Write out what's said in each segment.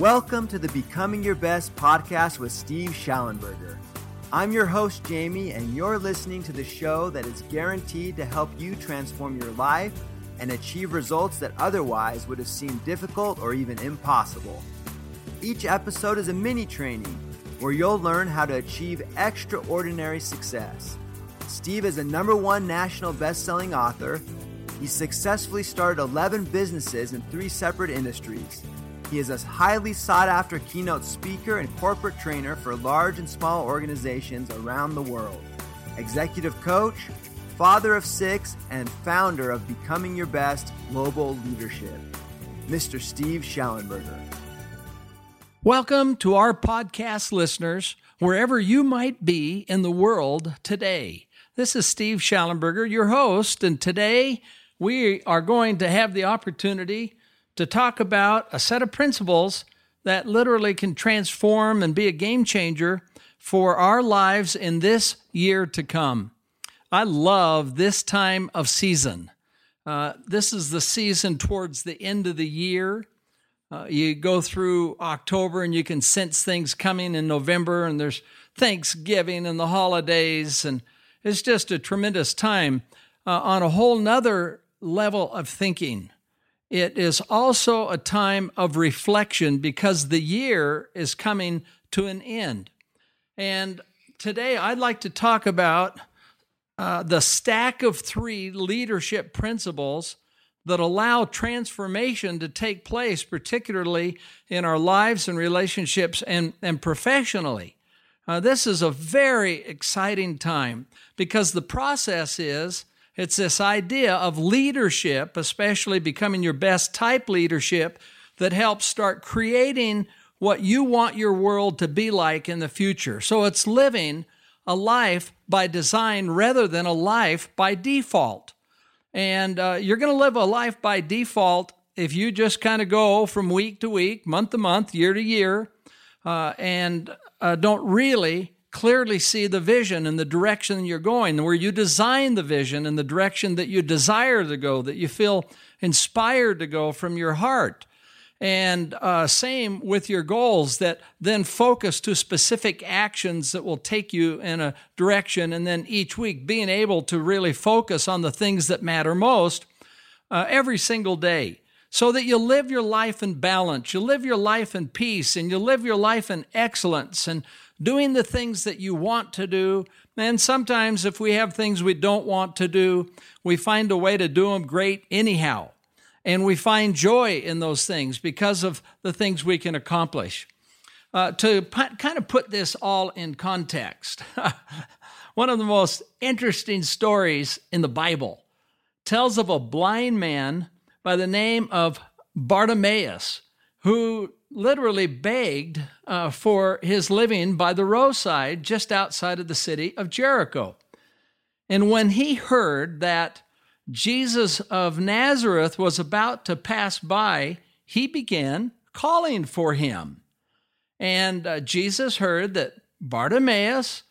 Welcome to the Becoming Your Best podcast with Steve Shallenberger. I'm your host, Jamie, and you're listening to the show that is guaranteed to help you transform your life and achieve results that otherwise would have seemed difficult or even impossible. Each episode is a mini training where you'll learn how to achieve extraordinary success. Steve is a number one national best-selling author. He successfully started 11 businesses in three separate industries. He is a highly sought after keynote speaker and corporate trainer for large and small organizations around the world, executive coach, father of six, and founder of Becoming Your Best Global Leadership. Mr. Steve Shallenberger. Welcome to our podcast listeners, wherever you might be in the world today. This is Steve Shallenberger, your host, and today we are going to have the opportunity to talk about a set of principles that literally can transform and be a game changer for our lives in this year to come. I love this time of season. Uh, this is the season towards the end of the year. Uh, you go through October and you can sense things coming in November, and there's Thanksgiving and the holidays, and it's just a tremendous time uh, on a whole nother level of thinking. It is also a time of reflection because the year is coming to an end. And today I'd like to talk about uh, the stack of three leadership principles that allow transformation to take place, particularly in our lives and relationships and, and professionally. Uh, this is a very exciting time because the process is it's this idea of leadership, especially becoming your best type leadership, that helps start creating what you want your world to be like in the future. So it's living a life by design rather than a life by default. And uh, you're going to live a life by default if you just kind of go from week to week, month to month, year to year, uh, and uh, don't really clearly see the vision and the direction you're going, where you design the vision and the direction that you desire to go, that you feel inspired to go from your heart. And uh, same with your goals that then focus to specific actions that will take you in a direction. And then each week being able to really focus on the things that matter most uh, every single day so that you live your life in balance, you live your life in peace, and you live your life in excellence and doing the things that you want to do. And sometimes, if we have things we don't want to do, we find a way to do them great anyhow. And we find joy in those things because of the things we can accomplish. Uh, to p- kind of put this all in context, one of the most interesting stories in the Bible tells of a blind man by the name of Bartimaeus who literally begged uh, for his living by the roadside just outside of the city of Jericho. And when he heard that Jesus of Nazareth was about to pass by, he began calling for him. And uh, Jesus heard that Bartimaeus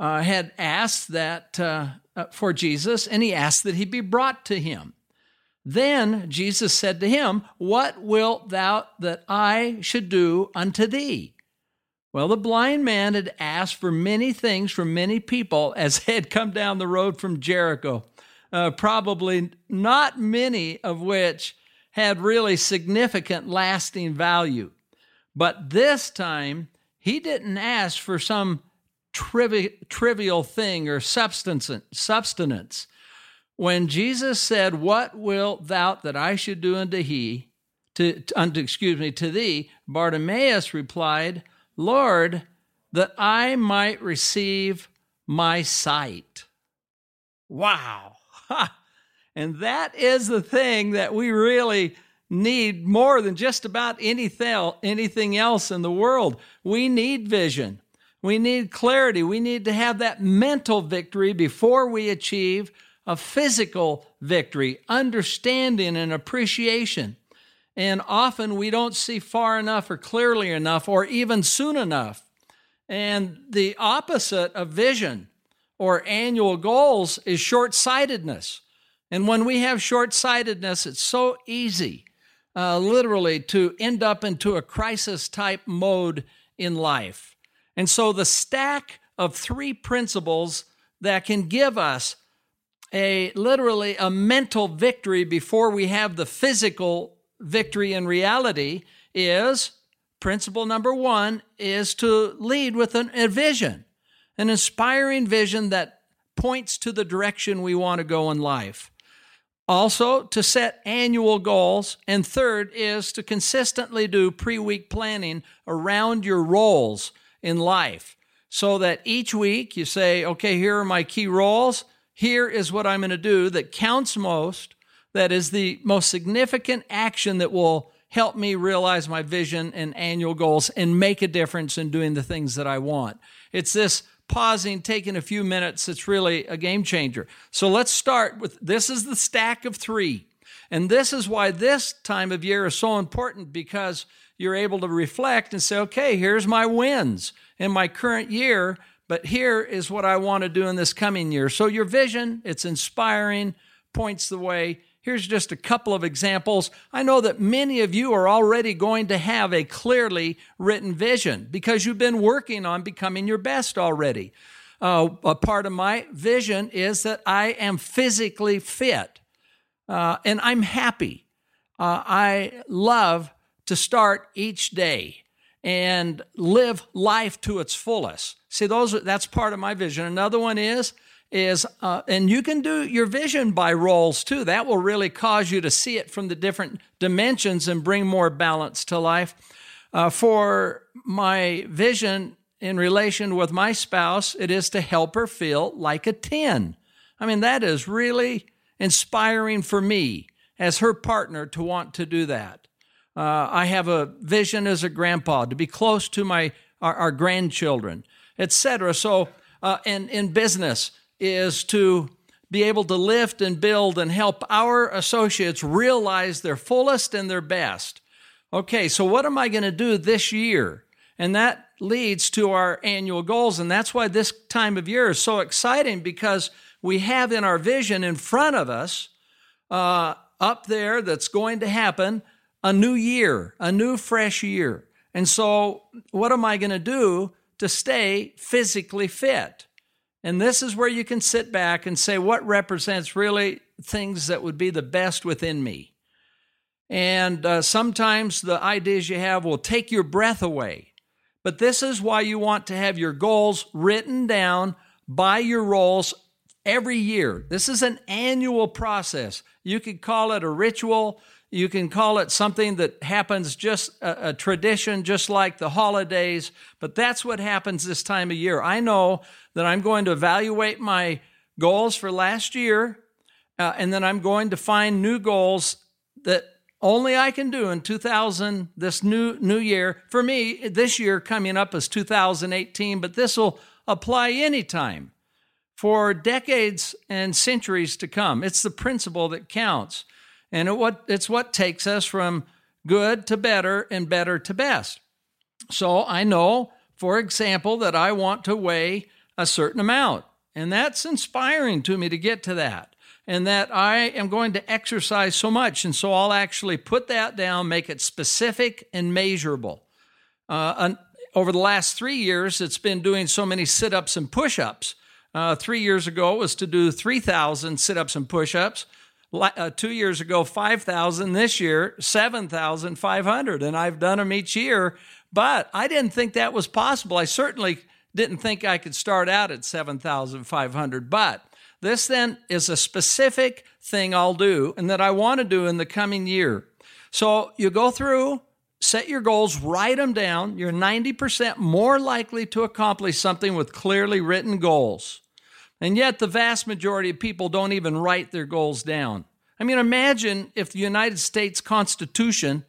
uh, had asked that uh, uh for Jesus, and he asked that he be brought to him. Then Jesus said to him, What wilt thou that I should do unto thee? Well, the blind man had asked for many things from many people as they had come down the road from Jericho, uh, probably not many of which had really significant lasting value. But this time, he didn't ask for some trivi- trivial thing or substance, substance when Jesus said, What wilt thou that I should do unto he, to, unto, excuse me, to thee, Bartimaeus replied, Lord, that I might receive my sight. Wow. and that is the thing that we really need more than just about anything, anything else in the world. We need vision. We need clarity. We need to have that mental victory before we achieve a physical victory, understanding and appreciation. And often we don't see far enough or clearly enough or even soon enough. And the opposite of vision or annual goals is short sightedness. And when we have short sightedness, it's so easy uh, literally to end up into a crisis type mode in life. And so the stack of three principles that can give us a literally a mental victory before we have the physical victory in reality is principle number one is to lead with an, a vision, an inspiring vision that points to the direction we want to go in life. Also, to set annual goals. And third is to consistently do pre week planning around your roles in life so that each week you say, okay, here are my key roles. Here is what I'm going to do that counts most, that is the most significant action that will help me realize my vision and annual goals and make a difference in doing the things that I want. It's this pausing, taking a few minutes, it's really a game changer. So let's start with this is the stack of three. And this is why this time of year is so important because you're able to reflect and say, okay, here's my wins in my current year, but here is what I want to do in this coming year. So your vision, it's inspiring, points the way. Here's just a couple of examples. I know that many of you are already going to have a clearly written vision because you've been working on becoming your best already. Uh, a part of my vision is that I am physically fit uh, and I'm happy. Uh, I love to start each day and live life to its fullest. See, those that's part of my vision. Another one is is, uh, and you can do your vision by roles too. That will really cause you to see it from the different dimensions and bring more balance to life. Uh, for my vision in relation with my spouse, it is to help her feel like a 10. I mean, that is really inspiring for me as her partner to want to do that. Uh, I have a vision as a grandpa to be close to my our, our grandchildren, etc. So, uh, and in business, is to be able to lift and build and help our associates realize their fullest and their best. Okay, so what am I going to do this year? And that leads to our annual goals. And that's why this time of year is so exciting because we have in our vision in front of us, uh, up there, that's going to happen a new year, a new fresh year. And so, what am I going to do to stay physically fit? And this is where you can sit back and say, what represents really things that would be the best within me? And uh, sometimes the ideas you have will take your breath away. But this is why you want to have your goals written down by your roles every year. This is an annual process. You could call it a ritual. You can call it something that happens just a, a, tradition, just like the holidays, but that's what happens this time of year. I know that I'm going to evaluate my goals for last year, uh, and then I'm going to find new goals that only I can do in 2000, this new new year. For me, this year coming up is 2018, but this will apply anytime for decades and centuries to come. It's the principle that counts. And it what, it's what takes us from good to better and better to best. So I know, for example, that I want to weigh a certain amount. And that's inspiring to me to get to that. And that I am going to exercise so much. And so I'll actually put that down, make it specific and measurable. Uh, over the last three years, it's been doing so many sit ups and push ups. Uh, three years ago was to do 3,000 sit ups and push ups uh, two years ago 5000 this year 7500 and i've done them each year but i didn't think that was possible. I certainly didn't think i could start out at 7500 but this then is a specific thing i'll do and that i want to do in the coming year. So you go through set your goals write them down. You're 90% more likely to accomplish something with clearly written goals and yet, the vast majority of people don't even write their goals down. I mean, imagine if the United States Constitution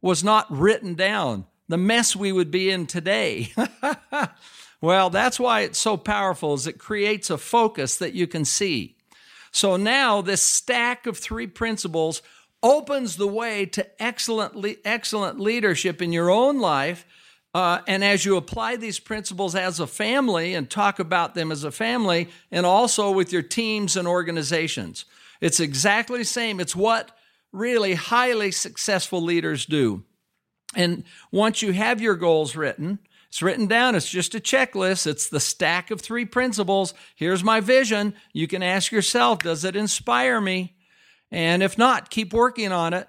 was not written down, the mess we would be in today. well, that's why it's so powerful is it creates a focus that you can see. So now this stack of three principles opens the way to excellent, excellent leadership in your own life uh, and as you apply these principles as a family and talk about them as a family, and also with your teams and organizations, it's exactly the same. It's what really highly successful leaders do. And once you have your goals written, it's written down. It's just a checklist. It's the stack of three principles. Here's my vision. You can ask yourself, does it inspire me? And if not, keep working on it.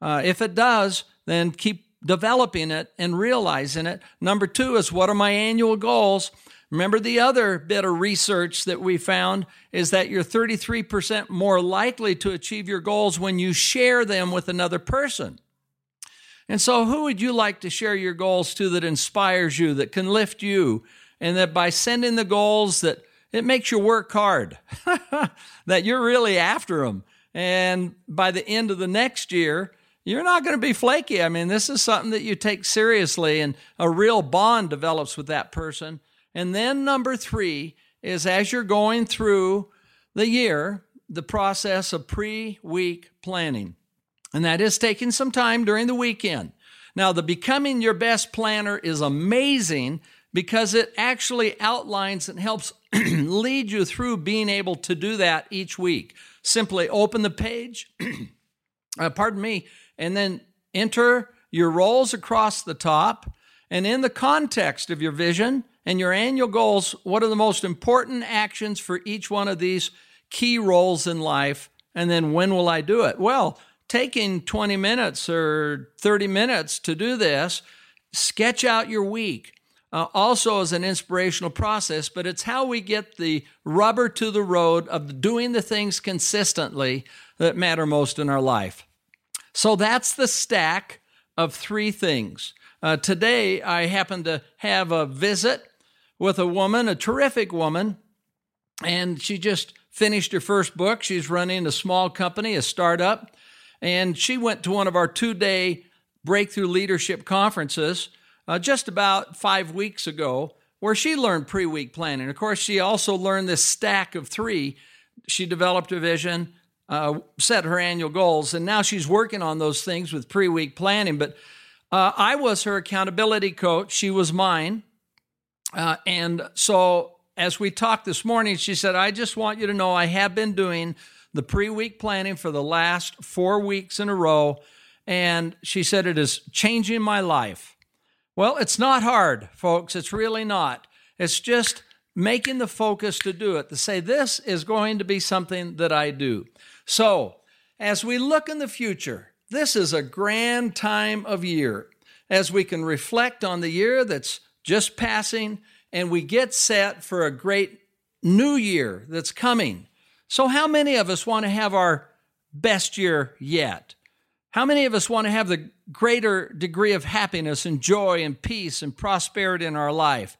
Uh, if it does, then keep developing it and realizing it. Number two is what are my annual goals? Remember, the other bit of research that we found is that you're 33% more likely to achieve your goals when you share them with another person. And so, who would you like to share your goals to that inspires you, that can lift you, and that by sending the goals that it makes you work hard, that you're really after them. And by the end of the next year, you're not going to be flaky. I mean, this is something that you take seriously, and a real bond develops with that person. And then number three is as you're going through the year, the process of pre week planning. And that is taking some time during the weekend. Now, the Becoming Your Best Planner is amazing because it actually outlines and helps lead you through being able to do that each week. Simply open the page, uh, pardon me, and then enter your roles across the top. And in the context of your vision, and your annual goals, what are the most important actions for each one of these key roles in life? And then when will I do it? Well, taking 20 minutes or 30 minutes to do this, sketch out your week. Uh, also as an inspirational process, but it's how we get the rubber to the road of doing the things consistently that matter most in our life. So that's the stack of three things. Uh, today, I happen to have a visit with a woman, a terrific woman, and she just finished her first book. She's running a small company, a startup, and she went to one of our two day breakthrough leadership conferences uh, just about five weeks ago, where she learned pre week planning. Of course, she also learned this stack of three. She developed a vision, uh, set her annual goals, and now she's working on those things with pre week planning. But uh, I was her accountability coach, she was mine. Uh, and so, as we talked this morning, she said, I just want you to know I have been doing the pre week planning for the last four weeks in a row. And she said, it is changing my life. Well, it's not hard, folks. It's really not. It's just making the focus to do it, to say, this is going to be something that I do. So, as we look in the future, this is a grand time of year as we can reflect on the year that's just passing, and we get set for a great new year that's coming. So, how many of us want to have our best year yet? How many of us want to have the greater degree of happiness and joy and peace and prosperity in our life?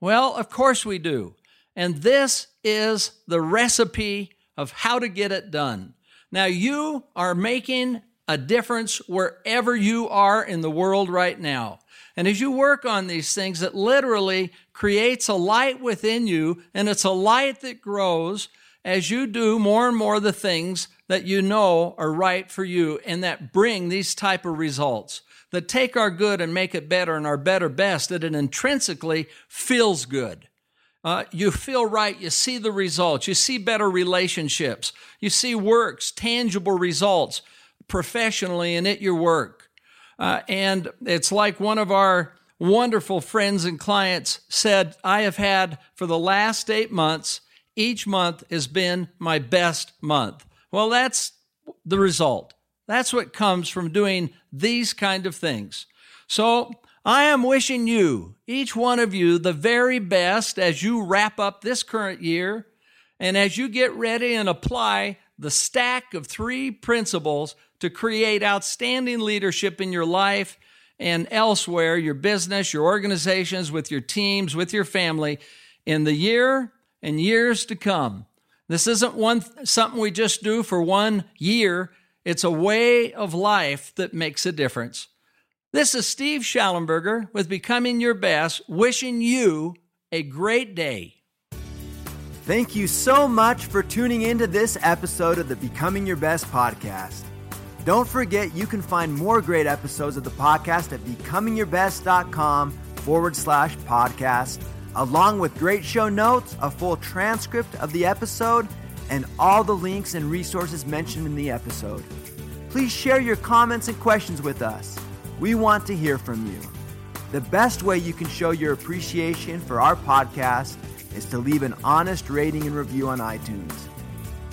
Well, of course we do. And this is the recipe of how to get it done. Now, you are making a difference wherever you are in the world right now. And as you work on these things, it literally creates a light within you, and it's a light that grows as you do more and more of the things that you know are right for you and that bring these type of results that take our good and make it better and our better best that it intrinsically feels good. Uh, you feel right. You see the results. You see better relationships. You see works tangible results professionally and at your work. Uh, and it's like one of our wonderful friends and clients said, I have had for the last eight months, each month has been my best month. Well, that's the result. That's what comes from doing these kind of things. So I am wishing you, each one of you, the very best as you wrap up this current year and as you get ready and apply the stack of three principles to create outstanding leadership in your life and elsewhere, your business, your organizations, with your teams, with your family in the year and years to come. This isn't one something we just do for one year. It's a way of life that makes a difference. This is Steve Shallenberger with Becoming Your Best, wishing you a great day. Thank you so much for tuning into this episode of the Becoming Your Best podcast. Don't forget you can find more great episodes of the podcast at becomingyourbest.com forward slash podcast, along with great show notes, a full transcript of the episode, and all the links and resources mentioned in the episode. Please share your comments and questions with us. We want to hear from you. The best way you can show your appreciation for our podcast is to leave an honest rating and review on iTunes.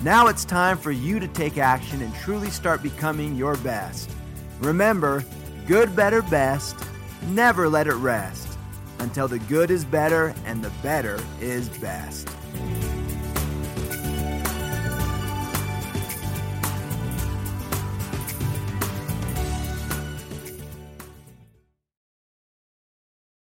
Now it's time for you to take action and truly start becoming your best. Remember, good, better, best. Never let it rest until the good is better and the better is best.